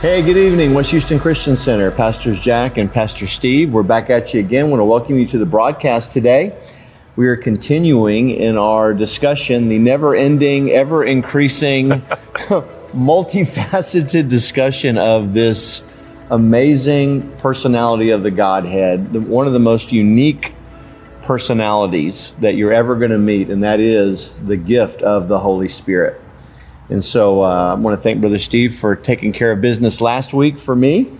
Hey, good evening, West Houston Christian Center. Pastors Jack and Pastor Steve. We're back at you again. want to welcome you to the broadcast today. We are continuing in our discussion, the never ending, ever increasing, multifaceted discussion of this amazing personality of the Godhead, one of the most unique personalities that you're ever going to meet, and that is the gift of the Holy Spirit. And so uh, I want to thank Brother Steve for taking care of business last week for me.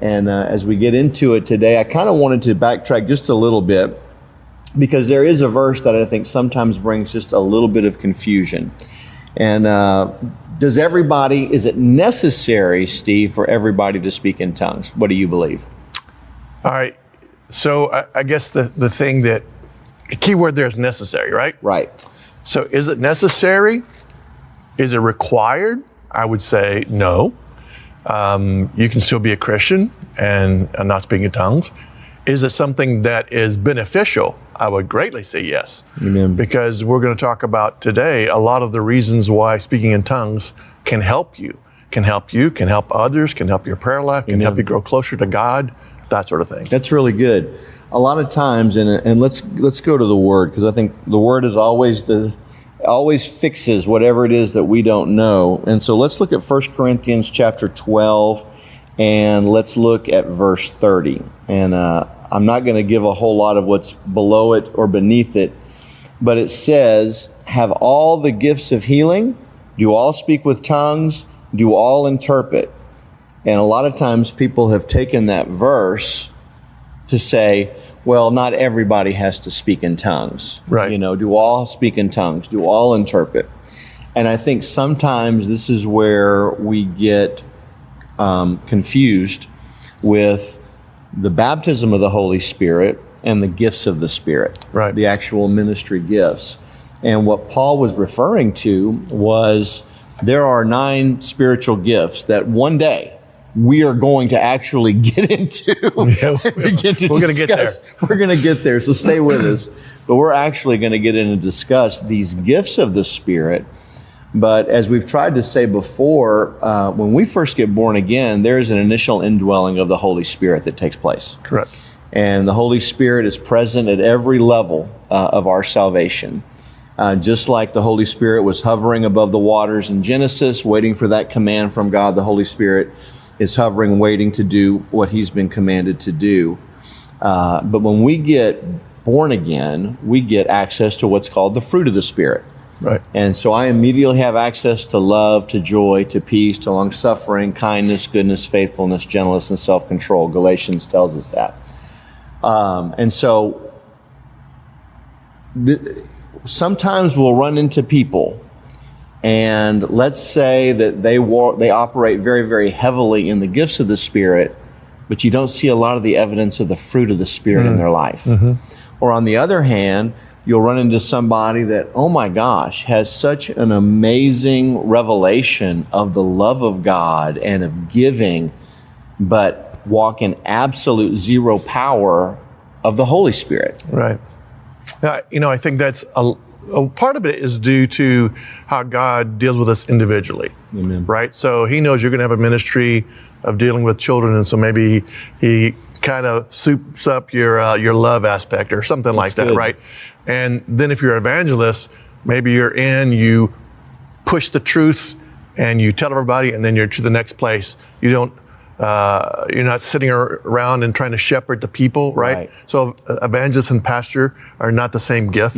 And uh, as we get into it today, I kind of wanted to backtrack just a little bit because there is a verse that I think sometimes brings just a little bit of confusion. And uh, does everybody, is it necessary, Steve, for everybody to speak in tongues? What do you believe? All right. So I, I guess the, the thing that, the key word there is necessary, right? Right. So is it necessary? Is it required? I would say no. Um, you can still be a Christian and, and not speak in tongues. Is it something that is beneficial? I would greatly say yes. Amen. Because we're going to talk about today a lot of the reasons why speaking in tongues can help you, can help you, can help others, can help your prayer life, can help you grow closer to God, that sort of thing. That's really good. A lot of times, and, and let's let's go to the word because I think the word is always the always fixes whatever it is that we don't know. And so let's look at 1 Corinthians chapter 12 and let's look at verse 30. And uh, I'm not going to give a whole lot of what's below it or beneath it, but it says, Have all the gifts of healing, do all speak with tongues, do all interpret. And a lot of times people have taken that verse to say, well, not everybody has to speak in tongues. Right. You know, do all speak in tongues? Do all interpret? And I think sometimes this is where we get um, confused with the baptism of the Holy Spirit and the gifts of the Spirit, Right. the actual ministry gifts. And what Paul was referring to was there are nine spiritual gifts that one day we are going to actually get into. Begin to we're gonna get discuss. We're going to get there, so stay with us. But we're actually going to get in and discuss these gifts of the Spirit. But as we've tried to say before, uh, when we first get born again, there is an initial indwelling of the Holy Spirit that takes place. Correct. And the Holy Spirit is present at every level uh, of our salvation. Uh, just like the Holy Spirit was hovering above the waters in Genesis, waiting for that command from God, the Holy Spirit is hovering, waiting to do what He's been commanded to do. Uh, but when we get born again, we get access to what's called the fruit of the Spirit. Right. And so I immediately have access to love, to joy, to peace, to long suffering, kindness, goodness, faithfulness, gentleness, and self control. Galatians tells us that. Um, and so th- sometimes we'll run into people, and let's say that they, war- they operate very, very heavily in the gifts of the Spirit, but you don't see a lot of the evidence of the fruit of the Spirit in their life. Or on the other hand, you'll run into somebody that, oh my gosh, has such an amazing revelation of the love of God and of giving, but walk in absolute zero power of the Holy Spirit. Right. Uh, you know, I think that's a part of it is due to how God deals with us individually. Amen. Right. So He knows you're going to have a ministry of dealing with children, and so maybe He kind of soups up your uh, your love aspect or something like that, good. right? And then if you're an evangelist, maybe you're in, you push the truth, and you tell everybody, and then you're to the next place. You don't. Uh, you're not sitting around and trying to shepherd the people, right? Right. So uh, evangelist and pastor are not the same gift.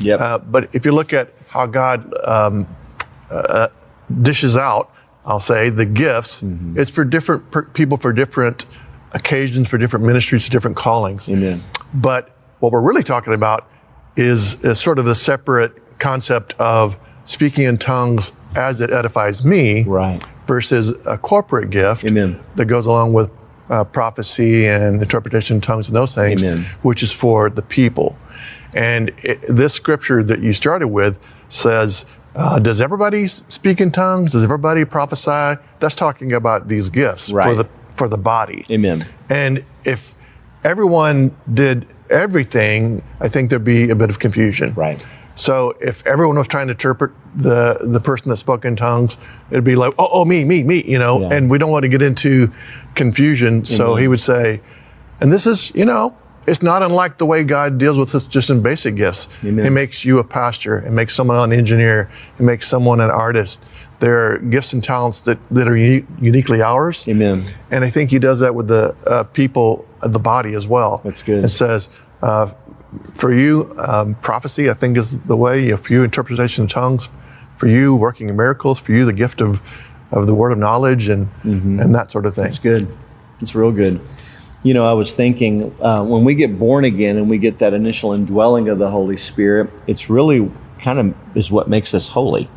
yep. Uh, but if you look at how God um, uh, dishes out, I'll say the gifts, it's for different per- people for different occasions, for different ministries, for different callings. Amen. But what we're really talking about is, is sort of the separate concept of speaking in tongues as it edifies me Right. Versus a corporate gift Amen. that goes along with uh, prophecy and interpretation of tongues and those things, Amen. which is for the people. And it, this scripture that you started with says, uh, does everybody speak in tongues? Does everybody prophesy? That's talking about these gifts for the for the body. Amen. And if everyone did everything, I think there'd be a bit of confusion. Right. So if everyone was trying to interpret the the person that spoke in tongues, it'd be like, oh, oh me, me, me, you know. Yeah. And we don't want to get into confusion. So he would say, and this is, you know, it's not unlike the way God deals with us just in basic gifts. Amen. He makes you a pastor, and makes someone an engineer, He makes someone an artist. There are gifts and talents that, that are uni- uniquely ours. Amen. And I think he does that with the uh, people the body as well. That's good. It says, uh, for you, um, prophecy, I think, is the way. For you, interpretation of tongues. For you, working in miracles. For you, the gift of, of the word of knowledge and, and that sort of thing. It's good. It's real good. You know, I was thinking uh, when we get born again and we get that initial indwelling of the Holy Spirit, it's really kind of is what makes us holy.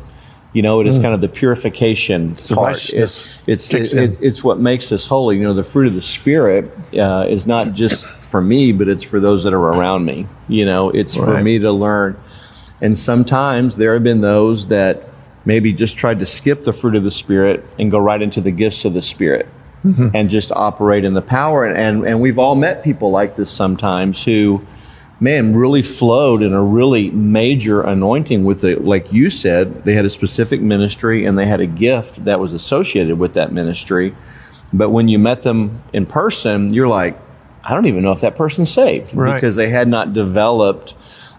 You know, it is kind of the purification the part. It's it's, kicks it, it's what makes us holy. You know, the fruit of the Spirit uh, is not just for me, but it's for those that are around me. You know, it's for me to learn. And sometimes there have been those that maybe just tried to skip the fruit of the Spirit and go right into the gifts of the Spirit and just operate in the power. And, and, and we've all met people like this sometimes who, man, really flowed in a really major anointing with the, like you said, they had a specific ministry and they had a gift that was associated with that ministry. But when you met them in person, you're like, I don't even know if that person's saved Right. because they had not developed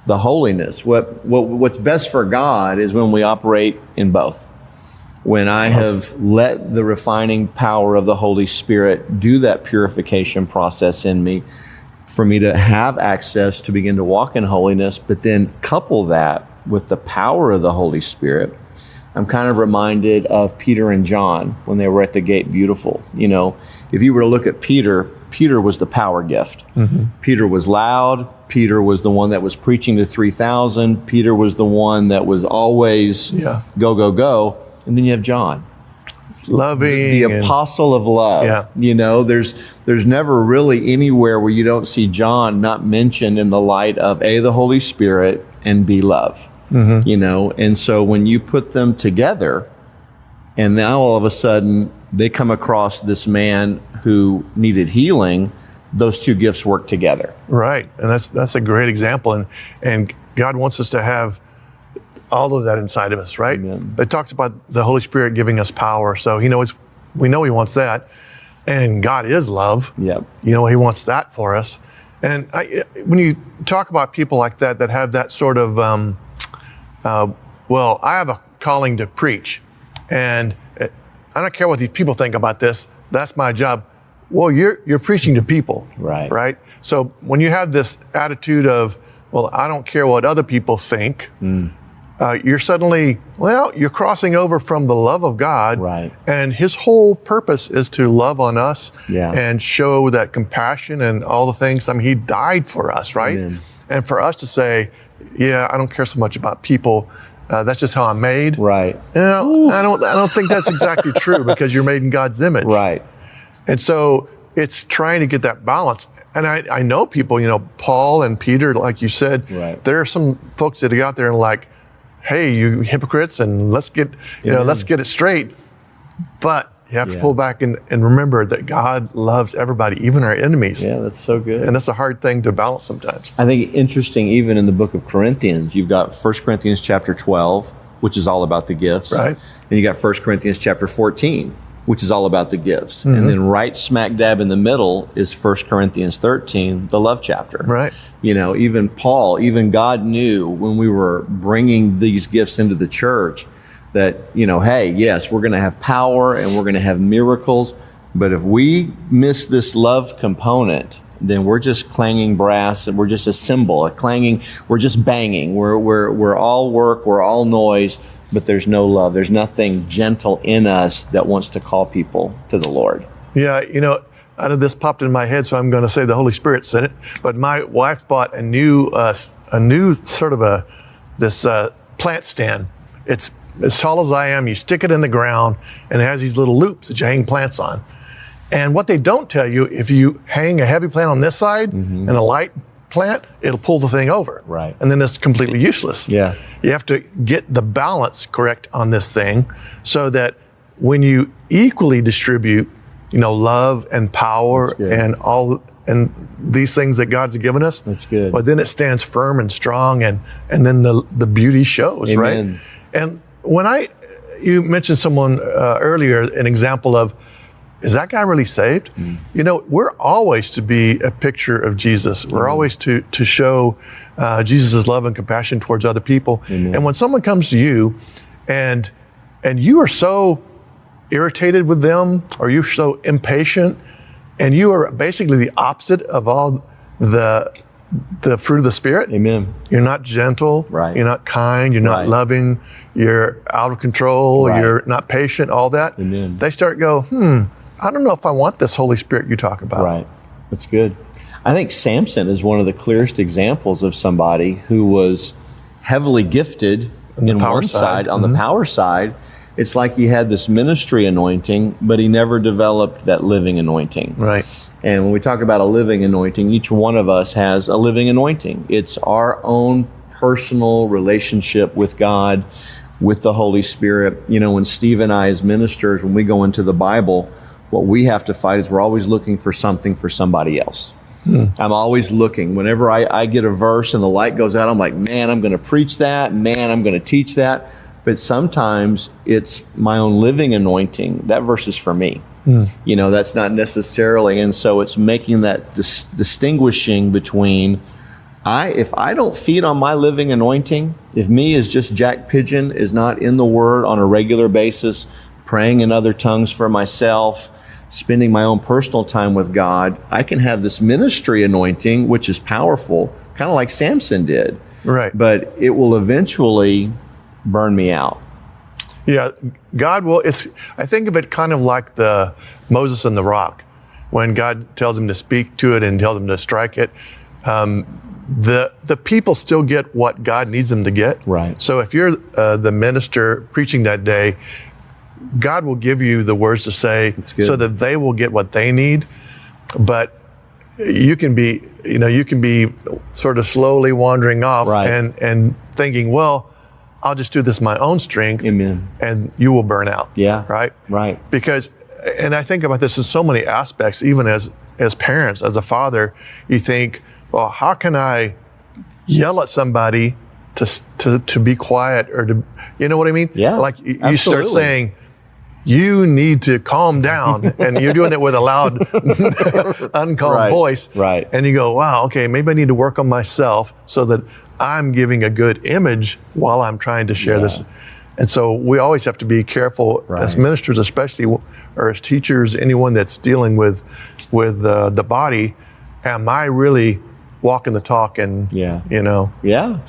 the holiness. What, what what's best for God is when we operate in both. When I have let the refining power of the Holy Spirit do that purification process in me, for me to have access to begin to walk in holiness, but then couple that with the power of the Holy Spirit. I'm kind of reminded of Peter and John when they were at the gate beautiful. You know, if you were to look at Peter, Peter was the power gift. Mm-hmm. Peter was loud. Peter was the one that was preaching to 3,000. Peter was the one that was always Yeah. go, go, go. And then you have John Loving. the and- apostle of love. Yeah. You know, there's there's never really anywhere where you don't see John not mentioned in the light of A the Holy Spirit and B love. Mm-hmm. You know, and so when you put them together and now all of a sudden they come across this man who needed healing, those two gifts work together. Right, and that's that's a great example, and and God wants us to have all of that inside of us, right? Amen. It talks about the Holy Spirit giving us power, so He knows we know He wants that, and God is love. Yep. You know He wants that for us, and I, when you talk about people like that that have that sort of, um, uh, well, I have a calling to preach, and uh, I don't care what these people think about this. That's my job. Well, you're you're preaching to people, Right. Right. So when you have this attitude of, well, I don't care what other people think, uh, you're suddenly, well, you're crossing over from the love of God. Right. And His whole purpose is to love on us Yeah. and show that compassion and all the things. I mean, He died for us, right? Amen. And for us to say, yeah, I don't care so much about people. Uh, that's just how I'm made. Right. You know, I don't. I don't think that's exactly true because you're made in God's image. Right. And so it's trying to get that balance. And I, I know people, you know, Paul and Peter, like you said, Right. there are some folks that are out there and like, hey, you hypocrites, and let's get, you know, Yeah. let's get it straight. But you have Yeah. to pull back and, and remember that God loves everybody, even our enemies. Yeah, that's so good. And that's a hard thing to balance sometimes. I think interesting, even in the book of Corinthians, you've got 1 Corinthians chapter 12, which is all about the gifts. Right. And you got 1 Corinthians chapter 14, which is all about the gifts. Mm-hmm. And then right smack dab in the middle is 1 Corinthians 13, the love chapter. Right. You know, even Paul, even God knew when we were bringing these gifts into the church that, you know, hey, yes, we're going to have power and we're going to have miracles. But if we miss this love component, then we're just clanging brass and we're just a cymbal, a clanging, we're just banging. We're, we're, we're all work, we're all noise, but there's no love. There's nothing gentle in us that wants to call people to the Lord. Yeah, you know, out of this popped in my head, so I'm going to say the Holy Spirit said it. But my wife bought a new, uh, a new sort of a this uh, plant stand. It's as tall as I am. You stick it in the ground, and it has these little loops that you hang plants on. And what they don't tell you, if you hang a heavy plant on this side and a light plant, it'll pull the thing over. Right. And then it's completely useless. Yeah. You have to get the balance correct on this thing so that when you equally distribute, you know, love and power and all and these things that God's given us. That's good. But then it stands firm and strong, and and then the the beauty shows, Amen. right? And when I, you mentioned someone uh, earlier, an example of, is that guy really saved? Mm. You know, we're always to be a picture of Jesus. We're Mm-hmm. always to to show uh, Jesus' love and compassion towards other people. And when someone comes to you, and and you are so irritated with them, or you're so impatient, and you are basically the opposite of all the the fruit of the spirit. Amen. You're not gentle. Right. You're not kind. You're not Right. loving. You're out of control. Right. You're not patient. All that. Amen. They start go, hmm. I don't know if I want this Holy Spirit you talk about. Right. That's good. I think Samson is one of the clearest examples of somebody who was heavily gifted the in power one side. side, on the mm-hmm. power side. It's like he had this ministry anointing, but he never developed that living anointing. Right. And when we talk about a living anointing, each one of us has a living anointing. It's our own personal relationship with God, with the Holy Spirit. You know, when Steve and I, as ministers, when we go into the Bible, what we have to fight is we're always looking for something for somebody else. Hmm. I'm always looking. Whenever I, I get a verse and the light goes out, I'm like, man, I'm going to preach that. Man, I'm going to teach that. But sometimes it's my own living anointing. That verse is for me. Hmm. You know, that's not necessarily. And so it's making that dis- distinguishing between I, if I don't feed on my living anointing, if me as just Jack Pigeon is not in the Word on a regular basis, praying in other tongues for myself, spending my own personal time with God, I can have this ministry anointing, which is powerful, kind of like Samson did. Right. But it will eventually burn me out. Yeah, God will. It's. I think of it kind of like the Moses and the rock, when God tells him to speak to it and tells him to strike it. Um, the the people still get what God needs them to get. Right. So if you're uh, the minister preaching that day, God will give you the words to say, so that they will get what they need. But you can be, you know, you can be sort of slowly wandering off Right. and and thinking, well, I'll just do this my own strength Amen. and you will burn out. Yeah. Right. Right. Because, and I think about this in so many aspects, even as as parents, as a father, you think, well, how can I yell at somebody to to to be quiet or to, you know what I mean? Yeah, Like you, you start saying. You need to calm down, and you're doing it with a loud, uncalm Right, voice. right. And you go, wow, okay, maybe I need to work on myself so that I'm giving a good image while I'm trying to share this. And so we always have to be careful as ministers, especially, or as teachers, anyone that's dealing with with uh, the body. Am I really walking the talk? And Yeah. you know, Yeah.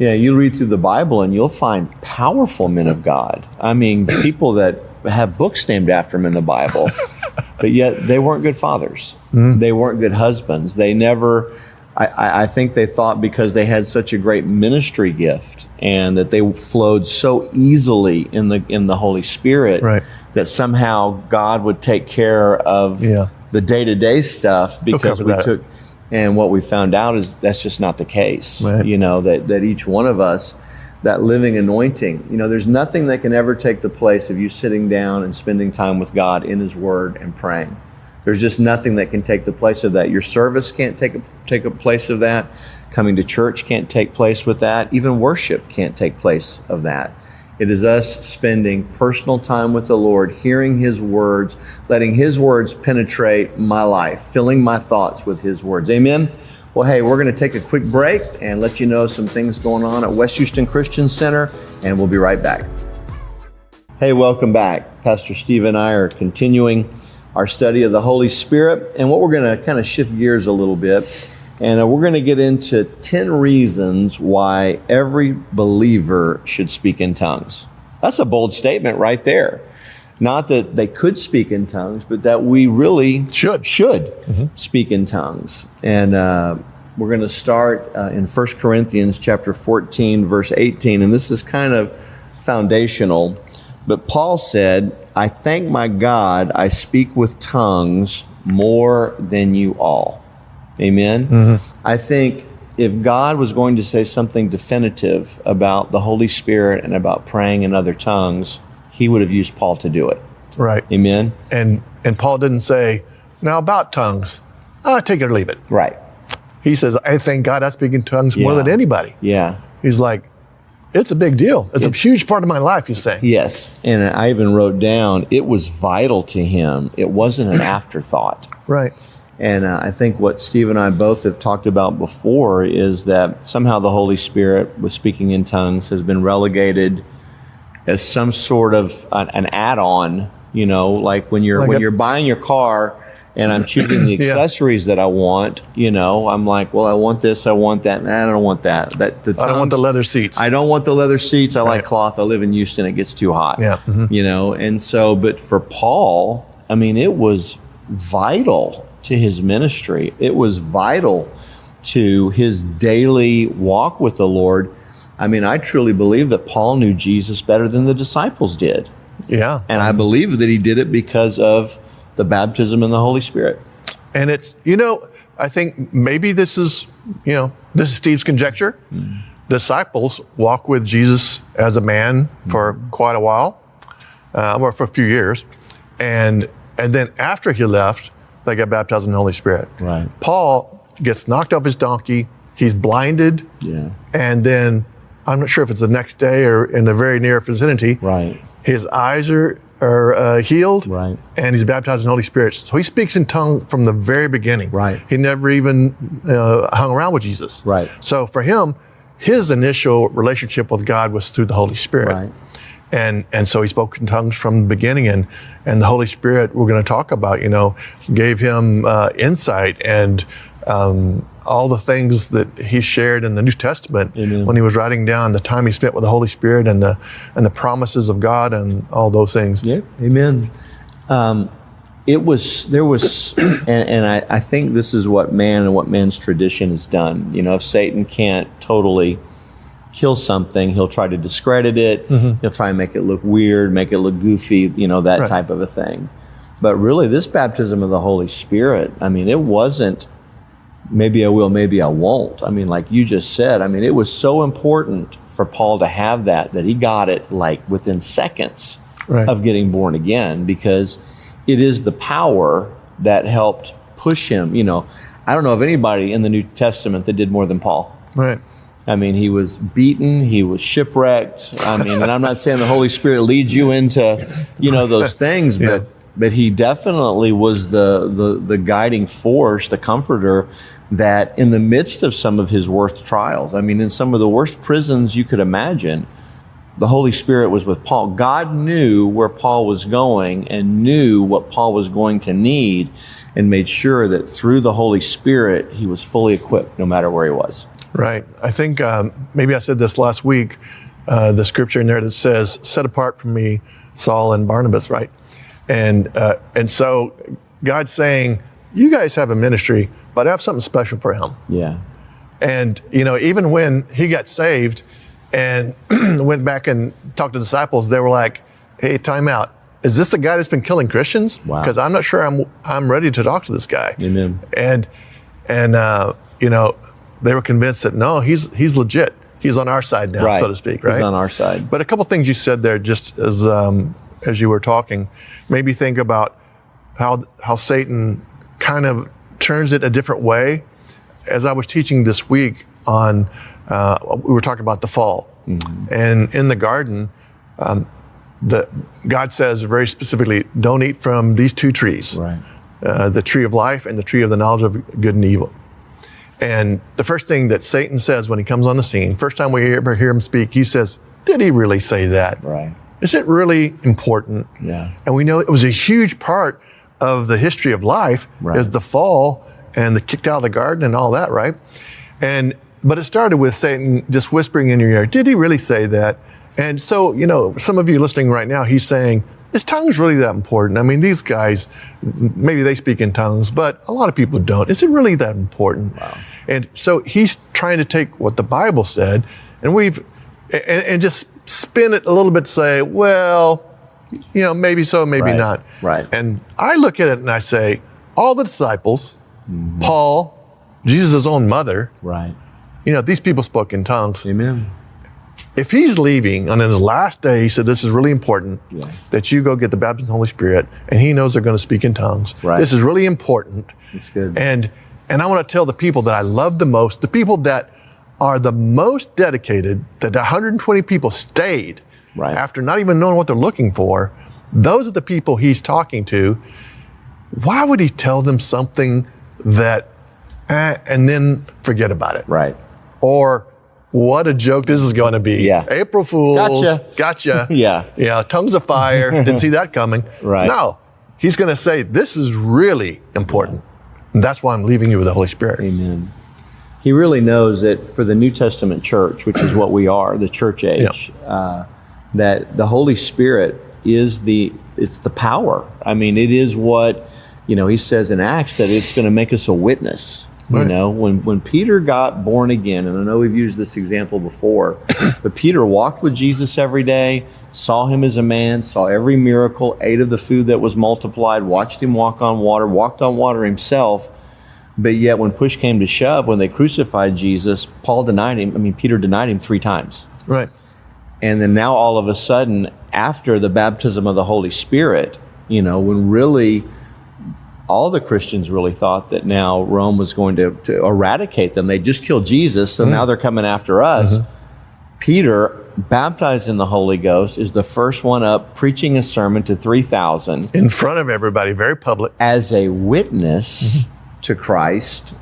Yeah, you read through the Bible and you'll find powerful men of God. I mean, people that have books named after them in the Bible, but yet they weren't good fathers. Hmm. They weren't good husbands. They never, I- I, I think they thought because they had such a great ministry gift and that they flowed so easily in the in the Holy Spirit Right. that somehow God would take care of Yeah. the day to day stuff because we that. took. And what we found out is that's just not the case. Right. You know that that each one of us, that living anointing. You know, there's nothing that can ever take the place of you sitting down and spending time with God in His Word and praying. There's just nothing that can take the place of that. Your service can't take a, take a place of that. Coming to church can't take place with that. Even worship can't take place of that. It is us spending personal time with the Lord, hearing His words, letting His words penetrate my life, filling my thoughts with His words. Amen. Well, hey, we're going to take a quick break and let you know some things going on at West Houston Christian Center, and we'll be right back. Hey, welcome back. Pastor Steve and I are continuing our study of the Holy Spirit, and what we're going to kind of shift gears a little bit, and uh, we're going to get into 10 reasons why every believer should speak in tongues. That's a bold statement right there. Not that they could speak in tongues, but that we really Should. should speak in tongues. And uh, we're going to start uh, in 1 Corinthians chapter 14, verse 18, and this is kind of foundational. But Paul said, I thank my God I speak with tongues more than you all. Amen. I think if God was going to say something definitive about the Holy Spirit and about praying in other tongues, he would have used Paul to do it. right. Amen. And and Paul didn't say now about tongues. ah, take it or leave it. Right. He says, I thank God I speak in tongues more than anybody. Yeah. He's like, it's a big deal. It's a huge part of my life, he's saying. Yes. And I even wrote down it was vital to him. It wasn't an afterthought. Right. And uh, I think what Steve and I both have talked about before is that somehow the Holy Spirit, with speaking in tongues, has been relegated as some sort of an, an add-on. You know, like when you're Like when a- you're buying your car and I'm choosing the Yeah. accessories that I want. You know, I'm like, well, I want this, I want that, and I don't want that. That the I don't want the leather seats. I don't want the leather seats. I like cloth. I live in Houston. It gets too hot. Yeah, mhm. You know, and so, but for Paul, I mean, it was vital to his ministry. It was vital to his daily walk with the Lord. I mean, I truly believe that Paul knew Jesus better than the disciples did. yeah. And I believe that he did it because of the baptism in the Holy Spirit. And it's, you know, I think maybe this is, you know, this is Steve's conjecture. Disciples walk with Jesus as a man for quite a while, uh, or for a few years. And, and then after he left, they got baptized in the Holy Spirit. Right. Paul gets knocked off his donkey. He's blinded. Yeah. And then I'm not sure if it's the next day or in the very near vicinity. Right. His eyes are, are uh, healed. Right. And he's baptized in the Holy Spirit. So he speaks in tongue from the very beginning. Right. He never even uh, hung around with Jesus. Right. So for him, his initial relationship with God was through the Holy Spirit. Right. And and so he spoke in tongues from the beginning, and and the Holy Spirit we're going to talk about, you know, gave him uh, insight and um, all the things that he shared in the New Testament Amen. when he was writing down the time he spent with the Holy Spirit and the and the promises of God and all those things. Yeah, amen. Um, it was there was, and, and I, I think this is what man and what man's tradition has done. You know, if Satan can't totally kill something, he'll try to discredit it. He'll try and make it look weird, make it look goofy. You know, that Right. type of a thing. But really, this baptism of the Holy Spirit, I mean, it wasn't maybe I will, maybe I won't. I mean, like you just said, I mean, it was so important for Paul to have that that he got it like within seconds Right. of getting born again because it is the power that helped push him. You know, I don't know of anybody in the New Testament that did more than Paul. Right. I mean, he was beaten, he was shipwrecked. I mean, and I'm not saying the Holy Spirit leads you into, you know, those things, but but he definitely was the the the guiding force, the comforter that in the midst of some of his worst trials, I mean, in some of the worst prisons you could imagine, the Holy Spirit was with Paul. God knew where Paul was going and knew what Paul was going to need and made sure that through the Holy Spirit he was fully equipped no matter where he was. Right. I think um, maybe I said this last week. Uh, the scripture in there that says, "Set apart from me, Saul and Barnabas." Right. And uh, and so God's saying, "You guys have a ministry, but I have something special for him." Yeah. And you know, even when he got saved and went back and talked to disciples, they were like, "Hey, time out. Is this the guy that's been killing Christians? Wow. Because I'm not sure I'm I'm ready to talk to this guy." Amen. And and uh, you know, they were convinced that no, he's he's legit. He's on our side now, Right. so to speak. Right? He's on our side. But a couple things you said there, just as um, as you were talking, made me think about how how Satan kind of turns it a different way. As I was teaching this week on, uh, we were talking about the fall, and in the garden, um, the God says very specifically, "Don't eat from these two trees, Right. uh, the tree of life and the tree of the knowledge of good and evil." And the first thing that Satan says when he comes on the scene, first time we ever hear him speak, he says, "Did he really say that? Right. Is it really important?" Yeah. And we know it was a huge part of the history of life Right. is the fall and the kicked out of the garden and all that, right? And but it started with Satan just whispering in your ear, "Did he really say that?" And so, you know, some of you listening right now, he's saying, "Is tongues really that important?" I mean, these guys, maybe they speak in tongues, but a lot of people don't. Is it really that important? And so he's trying to take what the Bible said, and we've and, and just spin it a little bit to say, well, you know, maybe so, maybe Right, not. right. And I look at it and I say, all the disciples, mm-hmm. Paul, Jesus' own mother, Right. you know, these people spoke in tongues. Amen. if he's leaving on his last day, he said, This is really important Yeah. that you go get the baptism of the Holy Spirit, and he knows they're going to speak in tongues. Right. This is really important. That's good. And and I want to tell the people that I love the most, the people that are the most dedicated, that 120 people stayed Right. after not even knowing what they're looking for. Those are the people he's talking to. Why would he tell them something that, eh, and then forget about it? right. Or what a joke this is going to be. Yeah. April Fools. Gotcha. Gotcha. Yeah. Yeah. Tongues of fire. Didn't see that coming. Right. No. He's going to say, this is really important. And that's why I'm leaving you with the Holy Spirit. Amen. He really knows that for the New Testament church, which is what we are, the church age, uh, that the Holy Spirit is the it's the power. I mean, it is what you know. He says in Acts that it's going to make us a witness. You know, when when Peter got born again, and I know we've used this example before, but Peter walked with Jesus every day, saw him as a man, saw every miracle, ate of the food that was multiplied, watched him walk on water, walked on water himself. But yet, when push came to shove, when they crucified Jesus, Paul denied him. I mean, Peter denied him three times. Right. And then now, all of a sudden, after the baptism of the Holy Spirit, you know, when really all the Christians really thought that now Rome was going to, to eradicate them, they just killed Jesus, so mm-hmm. now they're coming after us. Mm-hmm. Peter, baptized in the Holy Ghost, is the first one up preaching a sermon to 3,000 In front of everybody, very public. as a witness mm-hmm. to Christ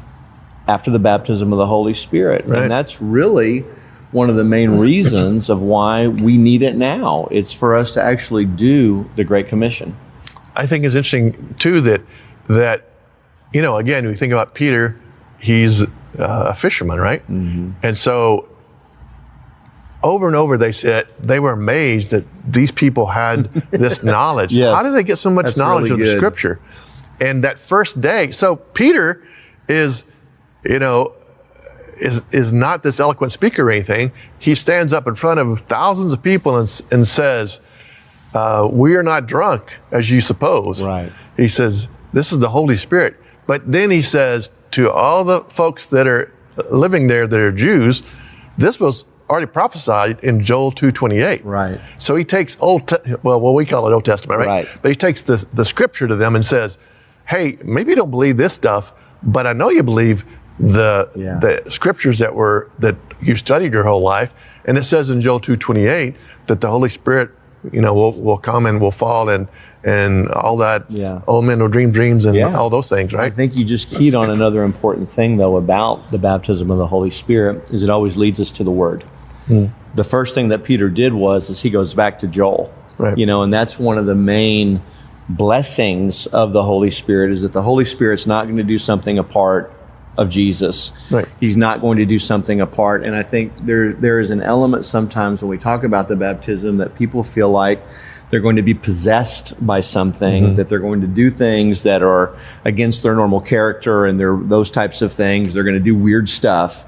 after the baptism of the Holy Spirit. Right. And that's really one of the main reasons of why we need it now. It's for us to actually do the Great Commission. I think it's interesting too that that you know again we think about Peter, he's uh, a fisherman, right? Mm-hmm. And so over and over they said they were amazed that these people had this knowledge. Yes. How did they get so much That's knowledge really of the. Scripture? And that first day, so Peter is, you know, is is not this eloquent speaker or anything. He stands up in front of thousands of people and, and says, uh, "We are not drunk as you suppose." Right. He says, "This is the Holy Spirit." But then he says to all the folks that are living there that are Jews, this was already prophesied in Joel two twenty eight. Right. So he takes old, te- well, what we call it Old Testament, right? Right. But he takes the the scripture to them and says, "Hey, maybe you don't believe this stuff, but I know you believe." The Yeah. the scriptures that were that you studied your whole life and it says in joel 228 that the holy spirit you know will, will come and will fall and and all that Yeah. old men will dream dreams and Yeah. all those things right? I think you just keyed on another important thing, though, about the baptism of the Holy Spirit, is it always leads us to the Word. Hmm. The first thing that Peter did was is he goes back to Joel, Right. You know, and that's one of the main blessings of the Holy Spirit is that the Holy Spirit's not going to do something apart of Jesus. Right. He's not going to do something apart. And I think there there is an element sometimes when we talk about the baptism that people feel like they're going to be possessed by something, mm-hmm. that they're going to do things that are against their normal character and they're those types of things. They're going to do weird stuff.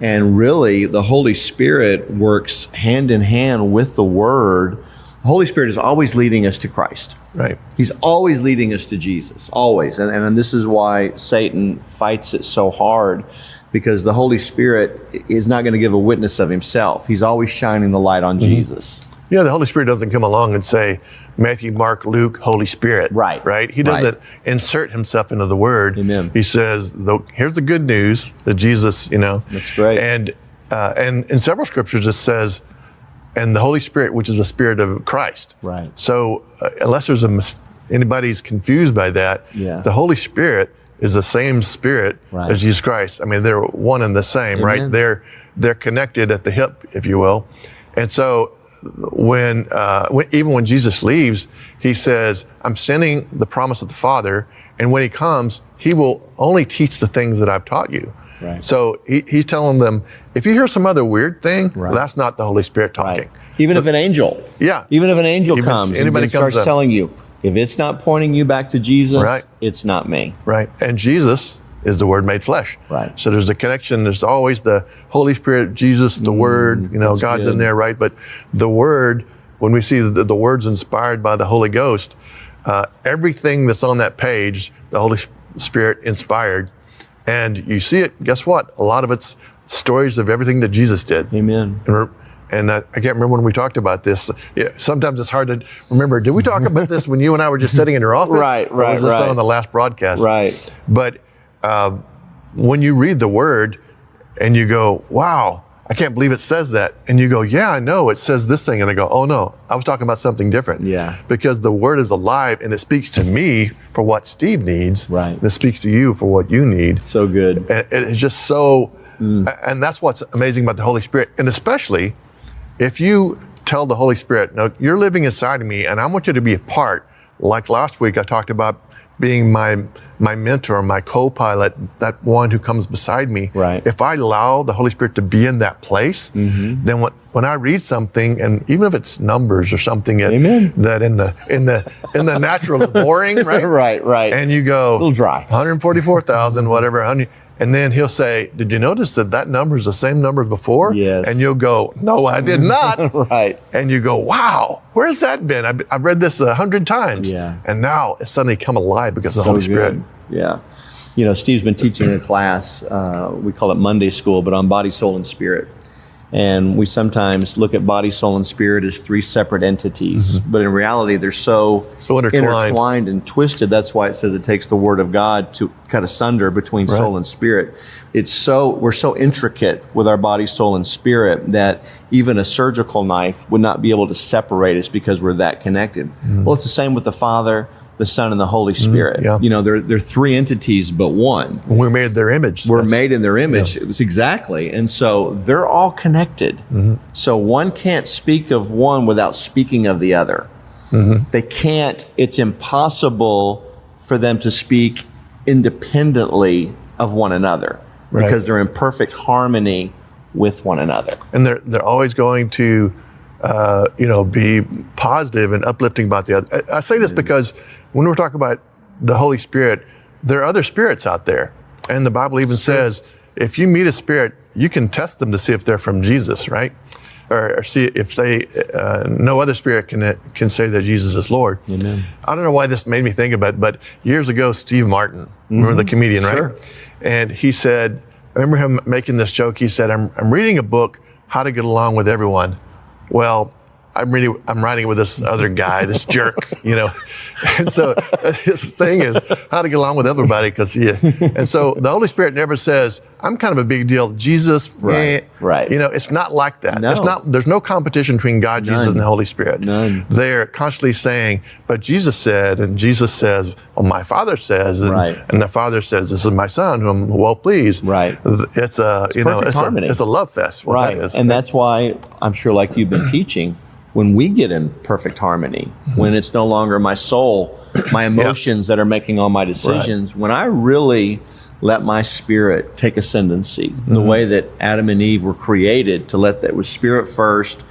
And really, the Holy Spirit works hand in hand with the Word. The Holy Spirit is always leading us to Christ. right He's always leading us to Jesus, always. And, and this is why Satan fights it so hard because the Holy Spirit is not going to give a witness of himself. He's always shining the light on Jesus. yeah the holy spirit doesn't come along and say matthew mark luke holy spirit Right. right he doesn't insert himself into the word Amen. he says the, here's the good news that jesus you know That's great. and uh, and in several scriptures it says and the Holy Spirit, which is the Spirit of Christ. Right. So, uh, unless there's a mis- anybody's confused by that, Yeah. the Holy Spirit is the same Spirit Right. as Jesus Christ. I mean, they're one and the same, Amen. right? They're they're connected at the hip, if you will. And so, when, uh, when even when Jesus leaves, he says, "I'm sending the promise of the Father, and when He comes, He will only teach the things that I've taught you." Right. So he, he's telling them, if you hear some other weird thing, Right. that's not the Holy Spirit talking. Even if an angel, Yeah. even if an angel Even comes and anybody then starts up. telling you, if it's not pointing you back to Jesus, Right. it's not me. Right. And Jesus is the Word made flesh. Right. So there's a connection. There's always the Holy Spirit, Jesus, the Word. You know, Mm, God's good. in there, right? But the Word, when we see the, the words inspired by the Holy Ghost, uh, everything that's on that page, the Holy Spirit inspired. And you see it, guess what? A lot of it's stories of everything that Jesus did. Amen. And, and I, I can't remember when we talked about this. Yeah, sometimes it's hard to remember. Did we talk about this when you and I were just sitting in your office? Right, right, was this right. on the last broadcast? Right. But um, when you read the word and you go, wow, I can't believe it says that. And you go, yeah, I know it says this thing. And I go, oh no, I was talking about something different. Yeah. Because the word is alive and it speaks to me for what Steve needs. Right. It speaks to you for what you need. So good. And it is just so, mm. and that's what's amazing about the Holy Spirit. And especially if you tell the Holy Spirit, no, you're living inside of me and I want you to be a part. Like last week, I talked about being my my mentor, my co-pilot, that one who comes beside me. Right. If I allow the Holy Spirit to be in that place, mm-hmm. then when, when I read something, and even if it's numbers or something that, that in the in the in the natural is boring, right? Right, right. And you go a little dry. 144,000, whatever. 100 And then he'll say, Did you notice that that number is the same number as before? Yes. And you'll go, No, I did not. Right. And you go, Wow, where's that been? I've, I've read this a hundred times. Yeah. And now it's suddenly come alive because of the So Holy Spirit. Yeah. You know, Steve's been teaching a class, uh, we call it Monday School, but on body, soul, and spirit. And we sometimes look at body, soul, and spirit as three separate entities. But in reality, they're so, Mm-hmm. So intertwined. intertwined and twisted. That's why it says it takes the word of God to cut asunder between soul and spirit. It's so, we're so intricate with our body, soul, and spirit that even a surgical knife would not be able to separate us because we're that connected. Well, it's the same with the Father, the Son, and the Holy Spirit. Mm-hmm. yeah. You know, they're, they're three entities, but one. We're made their image. We're That's- made in their image. It was exactly. And so they're all connected. Mm-hmm. So one can't speak of one without speaking of the other. Mm-hmm. They can't, it's impossible for them to speak independently of one another Right. because they're in perfect harmony with one another. and they're they're always going to uh, you know be positive and uplifting about the other. I, I say this because when we're talking about the Holy Spirit, there are other spirits out there, and the Bible even says if you meet a spirit, you can test them to see if they're from Jesus, right? Or, or see if they uh, no other spirit can can say that Jesus is Lord. Amen. I don't know why this made me think about it, but years ago, Steve Martin, remember the comedian, right? Sure. And he said, I remember him making this joke. He said, I'm, I'm reading a book, How to Get Along with Everyone. Well, I'm reading, I'm writing with this other guy, this jerk, you know. And so his thing is how to get along with everybody because he, and so the Holy Spirit never says, I'm kind of a big deal. Jesus, Right, eh." right. You know, it's not like that. No. It's not, there's no competition between God, Jesus, and the Holy Spirit. None. They're constantly saying, but Jesus said, and Jesus says, well, my Father says, and, Right. and the Father says, this is my Son whom I'm well pleased. Right. It's a, you know, it's a, it's a love fest. right. that. And that's why I'm sure, like you've been teaching, when we get in perfect harmony, mm-hmm. when it's no longer my soul, my emotions that are making all my decisions, when I really let my spirit take ascendancy, the mm-hmm. way that Adam and Eve were created to let that was spirit first,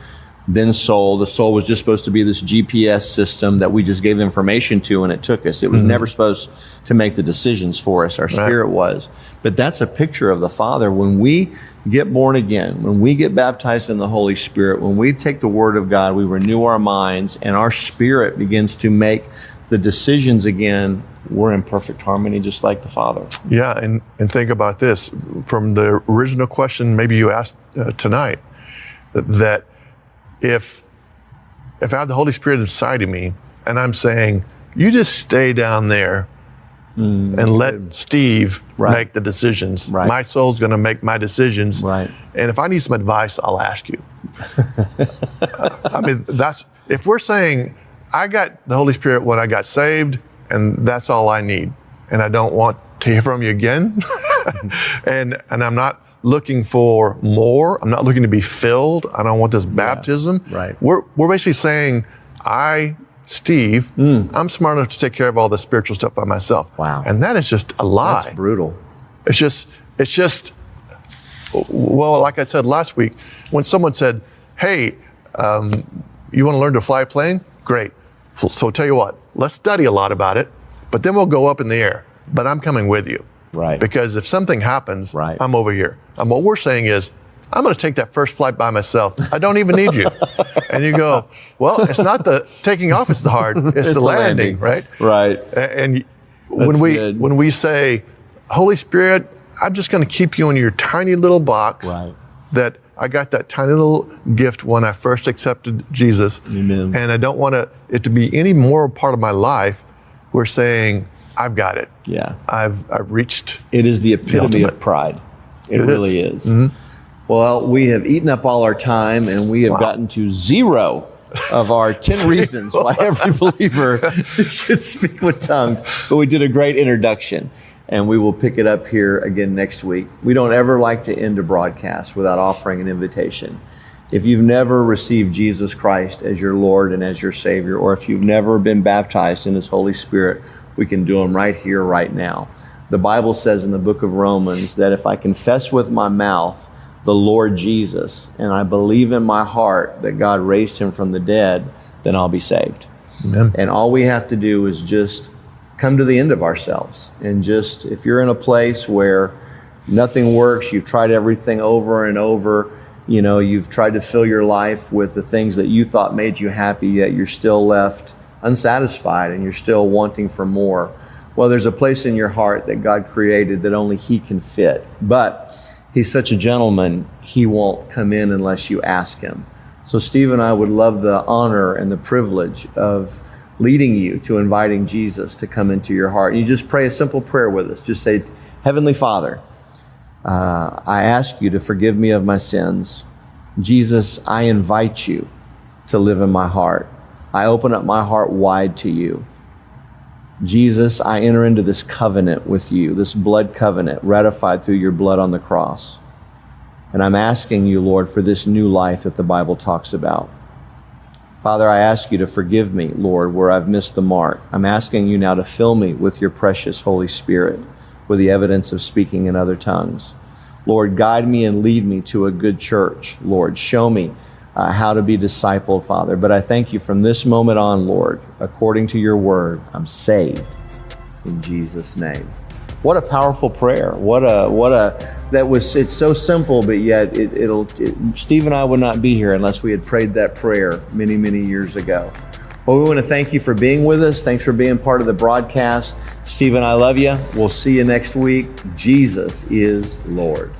then soul. The soul was just supposed to be this GPS system that we just gave information to and it took us. It was never supposed to make the decisions for us. Our spirit was. But that's a picture of the Father. When we get born again, when we get baptized in the Holy Spirit, when we take the Word of God, we renew our minds and our spirit begins to make the decisions again. We're in perfect harmony, just like the Father. Yeah, and, and think about this from the original question maybe you asked uh, tonight that if if I have the Holy Spirit inside of me and I'm saying, you just stay down there mm. and let Steve Right. make the decisions. Right. My soul's going to make my decisions. Right. And if I need some advice, I'll ask you. I mean, that's if we're saying I got the Holy Spirit when I got saved, and that's all I need, and I don't want to hear from you again, and and I'm not looking for more. I'm not looking to be filled. I don't want this baptism. right. We're we're basically saying I. Steve, I'm smart enough to take care of all the spiritual stuff by myself. Wow. And that is just a lie. That's brutal. It's just, it's just, well, like I said last week, when someone said, hey, um, you want to learn to fly a plane? Great. So, so tell you what, let's study a lot about it, but then we'll go up in the air. But I'm coming with you. Right. Because if something happens, Right. I'm over here. And what we're saying is, I'm going to take that first flight by myself. I don't even need you. and you go, well, it's not the taking off, it's the hard, it's, the, landing, right? Right. A- And when we good. when we say, Holy Spirit, I'm just going to keep you in your tiny little box Right. that I got that tiny little gift when I first accepted Jesus. Amen. And I don't want it to be any more part of my life. We're saying, I've got it. Yeah. I've, I've reached. It is the epitome ultimate. of pride. It, It is. Mm-hmm. really is. Well, we have eaten up all our time and we have Wow. gotten to zero of our 10 reasons why every believer should speak with tongues. But we did a great introduction and we will pick it up here again next week. We don't ever like to end a broadcast without offering an invitation. If you've never received Jesus Christ as your Lord and as your Savior, or if you've never been baptized in His Holy Spirit, we can do them right here, right now. The Bible says in the book of Romans that if I confess with my mouth the Lord Jesus and I believe in my heart that God raised him from the dead, then I'll be saved. Amen. And all we have to do is just come to the end of ourselves. And just, if you're in a place where nothing works, you've tried everything over and over, you know, you've tried to fill your life with the things that you thought made you happy, yet you're still left unsatisfied and you're still wanting for more. Well, there's a place in your heart that God created that only He can fit. But He's such a gentleman, He won't come in unless you ask Him. So, Steve and I would love the honor and the privilege of leading you to inviting Jesus to come into your heart. And you just pray a simple prayer with us. Just say, Heavenly Father, uh, I ask you to forgive me of my sins. Jesus, I invite you to live in my heart. I open up my heart wide to you. Jesus, I enter into this covenant with you, this blood covenant ratified through your blood on the cross. And I'm asking you, Lord, for this new life that the Bible talks about. Father, I ask you to forgive me, Lord, where I've missed the mark. I'm asking you now to fill me with your precious Holy Spirit, with the evidence of speaking in other tongues. Lord, guide me and lead me to a good church. Lord, show me uh, how to be discipled, Father. But I thank you from this moment on, Lord, according to your word, I'm saved in Jesus' name. What a powerful prayer. What a, what a, that was, it's so simple, but yet it, it'll, it, Steve and I would not be here unless we had prayed that prayer many, many years ago. Well, we want to thank you for being with us. Thanks for being part of the broadcast. Stephen, I love you. We'll see you next week. Jesus is Lord.